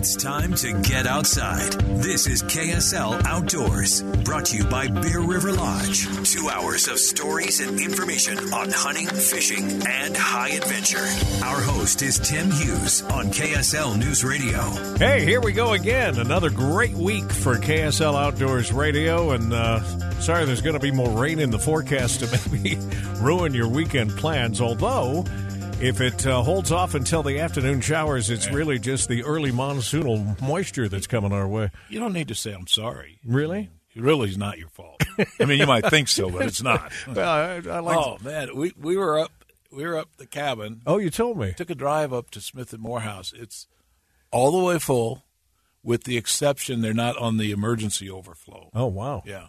It's time to get outside. This is KSL Outdoors, brought to you by Bear River Lodge. Two hours of stories and information on hunting, fishing, and high adventure. Our host is Tim Hughes on KSL News Radio. Hey, here we go again. Another great week for KSL Outdoors Radio. And uh, sorry, there's going to be more rain in the forecast to maybe ruin your weekend plans. Although, if it uh, holds off until the afternoon showers, it's really just the early monsoonal moisture that's coming our way. You don't need to say I'm sorry. Really? It really is not your fault. I mean, you might think so, but it's not. Well, I, I like. oh man, we we were up we were up the cabin. oh, you told me. Took a drive up to Smith and Morehouse. It's all the way full, with the exception they're not on the emergency overflow. Oh, wow. Yeah,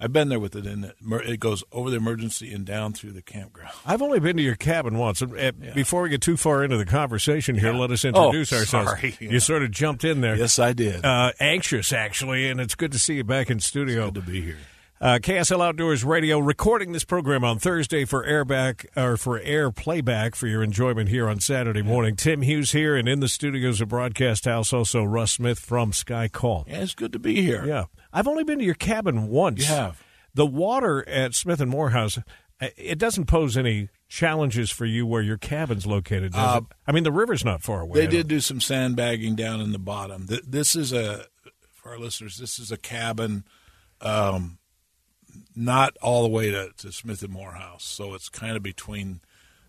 I've been there with it, and it goes over the emergency and down through the campground. I've only been to your cabin once. Uh, Before we get too far into the conversation here, Yeah. let us Oh, introduce ourselves. sorry. Yeah. You sort of jumped in there. Yes, I did. Uh, anxious, actually, and it's good to see you back in studio. Good to be here. Uh, KSL Outdoors Radio recording this program on Thursday for airback or for air playback for your enjoyment here on Saturday morning. Tim Hughes here, and in the studios of Broadcast House, also Russ Smith from Sky Call. Yeah, it's good to be here. Yeah, I've only been to your cabin once. You have. The water at Smith and Morehouse, uh, it doesn't pose any challenges for you where your cabin's located, does Uh? I mean, the river's not far away. They did do some sandbagging down in the bottom. This is a for our listeners. This is a cabin, um, not all the way to, to Smith and Morehouse. So it's kind of between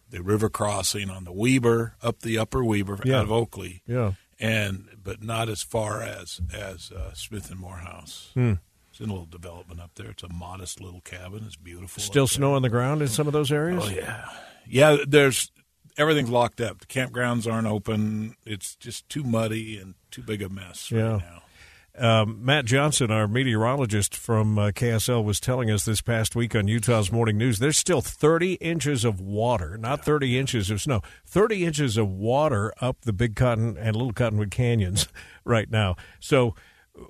the river crossing on the Weber up the Upper Weber Yeah. out of Oakley, Yeah. and but not as far as as uh, Smith and Morehouse. Hmm. It's in a little development up there. It's a modest little cabin. It's beautiful. Still snow on the ground in some of those areas? Oh yeah, yeah. There's everything's locked up. The campgrounds aren't open. It's just too muddy and too big a mess Yeah. right now. Um, Matt Johnson, our meteorologist from uh, KSL, was telling us this past week on Utah's Morning News there's still 30 inches of water, not 30 inches of snow, 30 inches of water up the Big Cotton and Little Cottonwood Canyons right now. So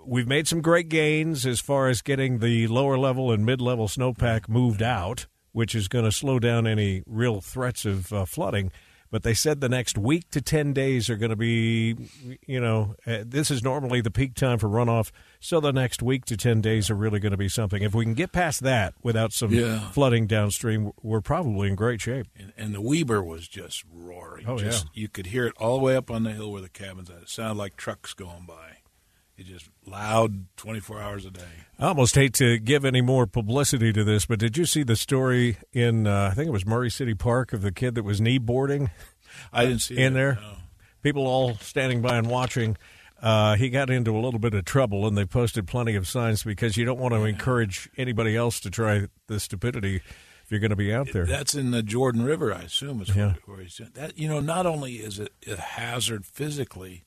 we've made some great gains as far as getting the lower level and mid level snowpack moved out, which is going to slow down any real threats of uh, flooding. But they said the next week to 10 days are going to be, you know, uh, this is normally the peak time for runoff. So the next week to 10 days are really going to be something. If we can get past that without some Yeah. flooding downstream, we're probably in great shape. And, and the Weber was just roaring. Oh, just, yeah. You could hear it all the way up on the hill where the cabins at. It sounded like trucks going by. It just loud 24 hours a day. I almost hate to give any more publicity to this, but did you see the story in, uh, I think it was Murray City Park, of the kid that was knee boarding? I didn't see in that, there. no. People all standing by and watching. Uh, he got into a little bit of trouble, and they posted plenty of signs because you don't want to encourage anybody else to try the stupidity if you're going to be out there. That's in the Jordan River, I assume, is Yeah. where, where he's that. You know, not only is it a hazard physically,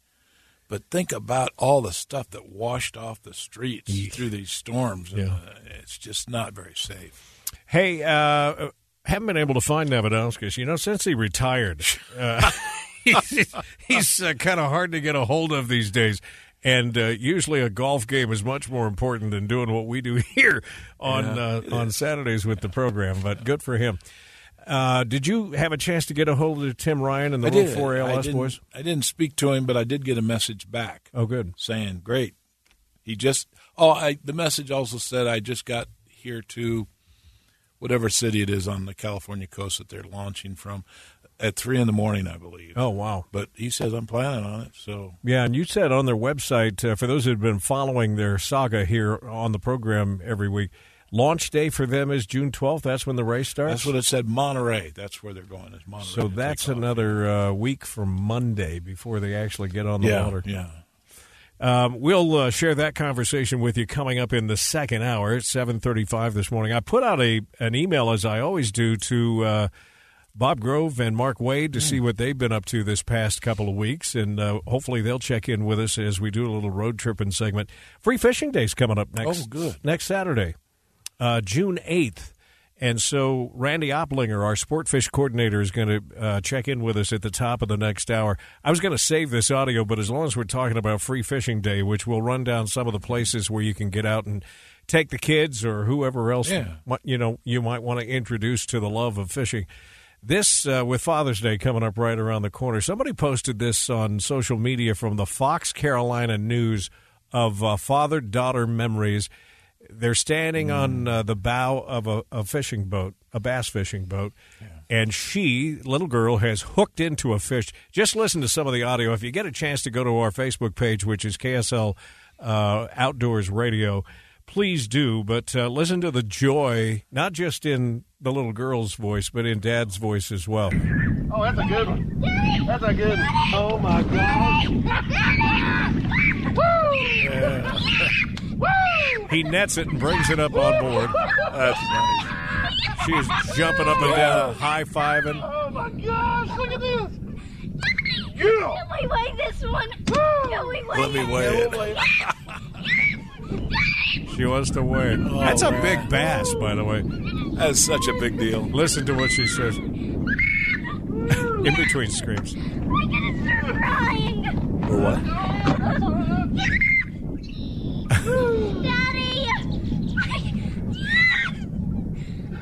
but think about all the stuff that washed off the streets through these storms. Yeah. uh, it's just not very safe. Hey, uh, haven't been able to find Davidauskas. You know, since he retired, uh, he's, he's uh, kind of hard to get a hold of these days. And uh, usually, a golf game is much more important than doing what we do here on uh, on Saturdays with the program. But good for him. Uh, did you have a chance to get a hold of Tim Ryan and the I did. 4 I ALS didn't- boys? I didn't speak to him, but I did get a message back Oh, good. saying, "Great." He just oh, I the message also said I just got here to whatever city it is on the California coast that they're launching from at three in the morning, I believe. Oh, wow. But he says I'm planning on it, so Yeah, and you said on their website, uh, for those who've been following their saga here on the program every week, launch day for them is June 12th. That's when the race starts. that's what it said. Monterey, that's where they're going. Is Monterey? so that's another uh, week from Monday before they actually get on the yeah, water. yeah. Um, we'll uh, share that conversation with you coming up in the second hour at 7:35 this morning. I put out a an email as I always do to uh, Bob Grove and Mark Wade to see what they've been up to this past couple of weeks, and uh, hopefully they'll check in with us as we do a little road tripping segment. Free Fishing Day's coming up next. Oh, good. Next Saturday, uh, June eighth. And so Randy Oplinger, our sport fish coordinator, is going to uh, check in with us at the top of the next hour. I was going to save this audio, but as long as we're talking about Free Fishing Day, which will run down some of the places where you can get out and take the kids or whoever else Yeah. you know you might want to introduce to the love of fishing. This uh, with Father's Day coming up right around the corner. Somebody posted this on social media from the Fox Carolina News of uh, father daughter memories. They're standing on uh, the bow of a, a fishing boat, a bass fishing boat, and she, little girl, has hooked into a fish. Just listen to some of the audio. If you get a chance to go to our Facebook page, which is KSL uh, Outdoors Radio, please do. But uh, listen to the joy, not just in the little girl's voice, but in Dad's voice as well. Oh, that's a good one. That's a good one. Oh my gosh. He nets it and brings it up on board. That's nice. She's jumping up and down, high fiving. Oh my gosh, look at this. Yeah. Can we weigh this one? Can we weigh Let me it? weigh it. She wants to weigh. it. Oh, That's a big bass, by the way. That's such a big deal. Listen to what she says. In between screams. Crying. Or what? Oh, Daddy!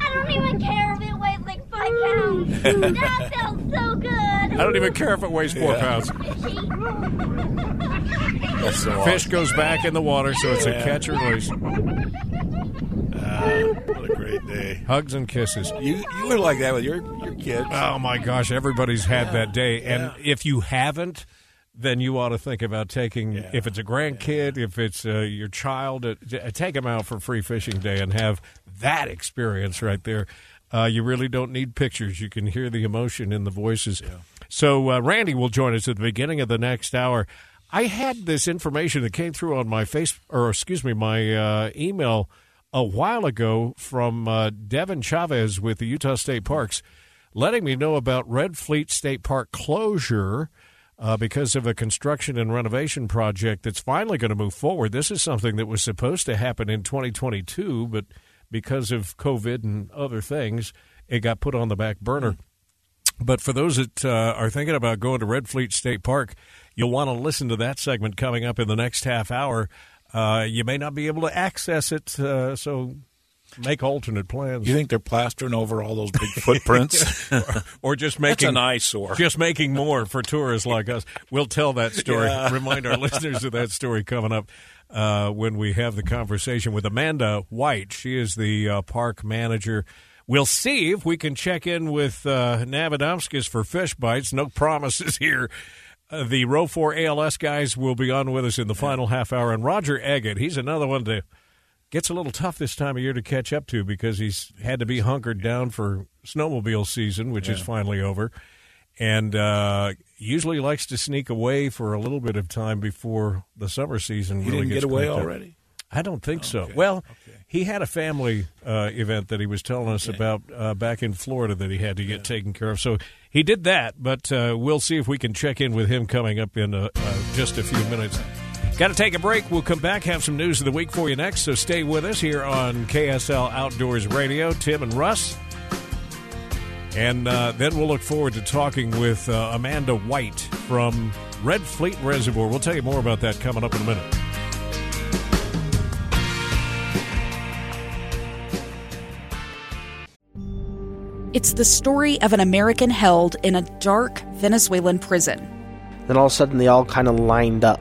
I don't even care if it weighs like five pounds. That felt so good. I don't even care if it weighs four pounds. That's so Fish goes back in the water, so it's a Yeah. catch or release. What a great day. Hugs and kisses. You you were like that with your your kids. Oh my gosh, everybody's had that day. And if you haven't, then you ought to think about taking, if it's a grandkid, if it's uh, your child, uh, take them out for free fishing day and have that experience right there. Uh, you really don't need pictures. You can hear the emotion in the voices. So uh, Randy will join us at the beginning of the next hour. I had this information that came through on my face, or excuse me, my uh, email a while ago from uh, Devin Chavez with the Utah State Parks, letting me know about Red Fleet State Park closure uh, because of a construction and renovation project that's finally going to move forward. This is something that was supposed to happen in 2022, but because of COVID and other things, it got put on the back burner. But for those that uh, are thinking about going to Red Fleet State Park, you'll want to listen to that segment coming up in the next half hour. Uh, you may not be able to access it, uh, so make alternate plans. You think they're plastering over all those big footprints? or just That's making an eyesore. just making more for tourists like us. We'll tell that story. Yeah. Remind our listeners of that story coming up uh, when we have the conversation with Amanda White. She is the uh, park manager. We'll see if we can check in with uh, Navadomskis for fish bites. No promises here. Uh, the Row 4 ALS guys will be on with us in the final half hour. And Roger Eggett, he's another one that gets a little tough this time of year to catch up to because he's had to be hunkered down for snowmobile season, which is finally over, and uh, usually likes to sneak away for a little bit of time before the summer season You really didn't gets get away cranked up. already? I don't think so. Well, he had a family uh, event that he was telling us about uh, back in Florida that he had to get taken care of. So he did that, but uh, we'll see if we can check in with him coming up in uh, uh, just a few minutes. Got to take a break. We'll come back, have some news of the week for you next. So stay with us here on KSL Outdoors Radio. Tim and Russ. And uh, then we'll look forward to talking with uh, Amanda White from Red Fleet Reservoir. We'll tell you more about that coming up in a minute. It's the story of an American held in a dark Venezuelan prison. Then all of a sudden, they all kind of lined up.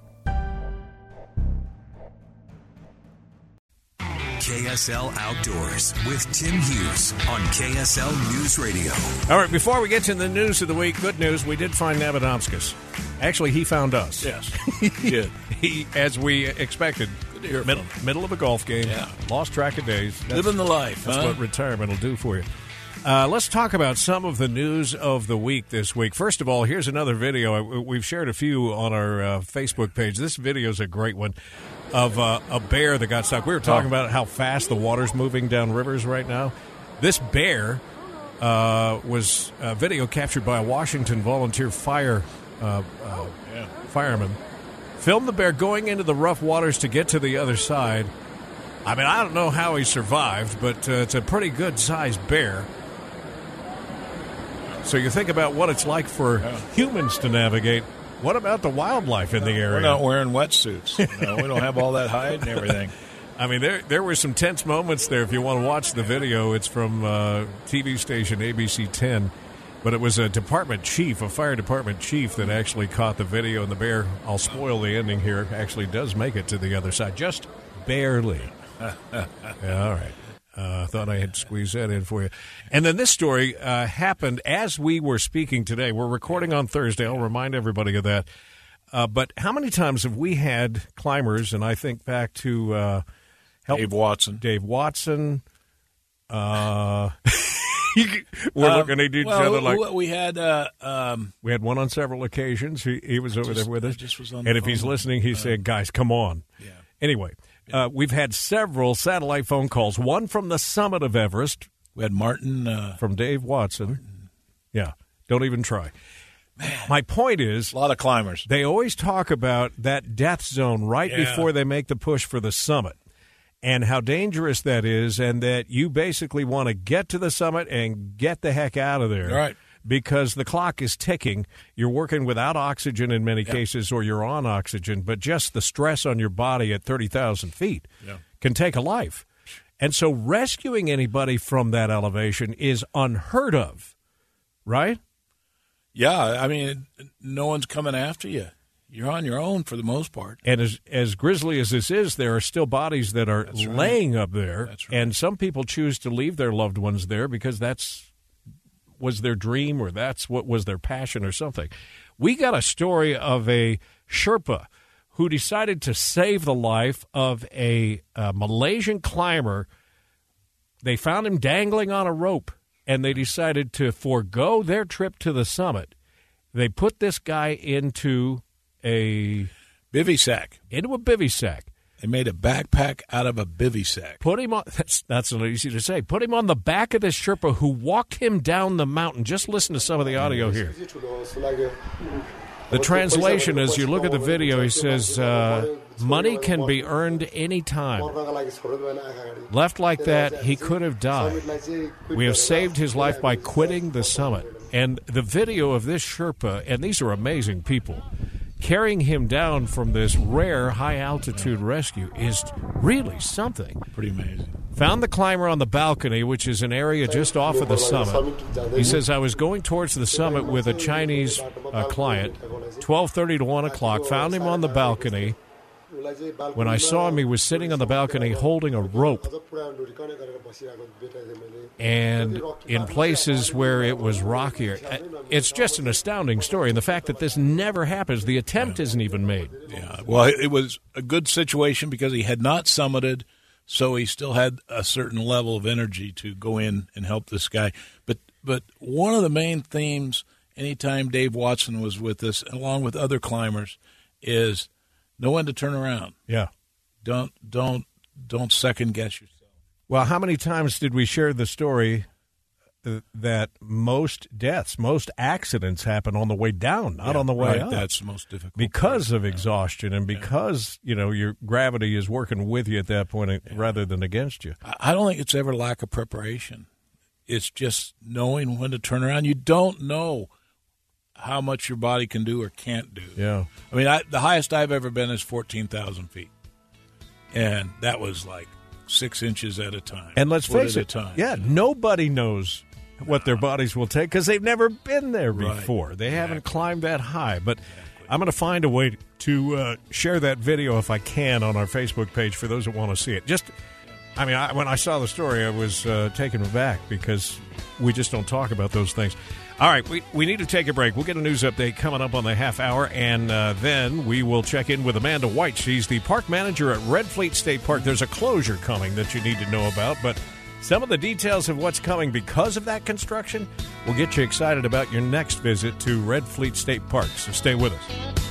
KSL Outdoors with Tim Hughes on KSL News Radio. All right, before we get to the news of the week, good news, we did find Navadomskis. Actually, he found us. Yes, he did. He, as we expected, Good to hear middle, from middle of a golf game. Yeah. Lost track of days. That's- Living the life, That's huh? what retirement will do for you. Uh, let's talk about some of the news of the week this week. First of all, here's another video. We've shared a few on our uh, Facebook page. This video is a great one of uh, a bear that got stuck. We were talking about how fast the water's moving down rivers right now. This bear uh, was a video captured by a Washington volunteer fire uh, uh, fireman. Filmed the bear going into the rough waters to get to the other side. I mean, I don't know how he survived, but uh, it's a pretty good sized bear. So you think about what it's like for humans to navigate. What about the wildlife in the area? We're not wearing wetsuits. You know, we don't have all that hide and everything. I mean, there there were some tense moments there. If you want to watch the video, it's from uh, TV station ABC 10. But it was a department chief, a fire department chief, that actually caught the video. And the bear, I'll spoil the ending here, actually does make it to the other side, just barely. yeah, all right. Uh, I thought I had squeezed that in for you. And then this story uh, happened as we were speaking today. We're recording on Thursday. I'll remind everybody of that. Uh, but how many times have we had climbers? And I think back to uh, help Dave Watson. Dave Watson. Uh, we're Um, looking at each well, other like we- had. Uh, um, we had one on several occasions. He, he was over just- there with us. just was on and if he's listening, he's saying, "Guys, come on." Yeah. Anyway, uh, we've had several satellite phone calls. One from the summit of Everest we had Martin. Uh, from Dave Watson. Yeah, don't even try. My point is, a lot of climbers. they always talk about that death zone right Yeah. before they make the push for the summit and how dangerous that is and that you basically want to get to the summit and get the heck out of there Right. Because the clock is ticking you're working without oxygen in many cases or you're on oxygen but just the stress on your body at 30,000 feet Yeah. can take a life and so rescuing anybody from that elevation is unheard of right Yeah, I mean, no one's coming after you. You're on your own for the most part. And as as grisly as this is, there are still bodies that are right. laying up there, That's right. and some people choose to leave their loved ones there because that's was their dream or that's what was their passion or something. We got a story of a Sherpa who decided to save the life of a, uh Malaysian climber. They found him dangling on a rope, and they decided to forego their trip to the summit. They put this guy into a Bivy sack. into a bivy sack. They made a backpack out of a bivy sack. Put him on. That's that's not easy to say. Put him on the back of this Sherpa who walked him down the mountain. Just listen to some of the audio here. The translation, as you look at the video, he says, uh, "Money can be earned any time." Left like that, he could have died. We have saved his life by quitting the summit. And the video of this Sherpa, and these are amazing people, carrying him down from this rare high altitude rescue is really something. Pretty amazing. Found the climber on the balcony, which is an area just off of the summit. He says, "I was going towards the summit with a Chinese uh, client, twelve thirty to one o'clock. Found him on the balcony. When I saw him, he was sitting on the balcony holding a rope, and in places where it was rockier. It's just an astounding story, and the fact that this never happens, the attempt isn't even made. Yeah. Well, it was a good situation because he had not summited, so he still had a certain level of energy to go in and help this guy. But but one of the main themes anytime Dave Watson was with us, along with other climbers, is know when to turn around. Yeah. Don't don't don't second guess yourself. Well, how many times did we share the story that most deaths, most accidents happen on the way down, not on the way right, up? That's the most difficult. because of exhaustion and because you know your gravity is working with you at that point uh, rather than against you. I don't think it's ever lack of preparation. It's just knowing when to turn around. You don't know how much your body can do or can't do. Yeah. I mean, I, the highest I've ever been is 14,000 feet. And that was like six inches at a time. And let's face it, time. yeah, nobody knows what their bodies will take because they've never been there Right. before. They haven't climbed that high. But I'm going to find a way to uh, share that video if I can on our Facebook page for those that want to see it. Just, I mean, I, when I saw the story, I was uh, taken aback because we just don't talk about those things. All right, we, we need to take a break. We'll get a news update coming up on the half hour, and uh, then we will check in with Amanda White. She's the park manager at Red Fleet State Park. There's a closure coming that you need to know about, but some of the details of what's coming because of that construction will get you excited about your next visit to Red Fleet State Park. So stay with us.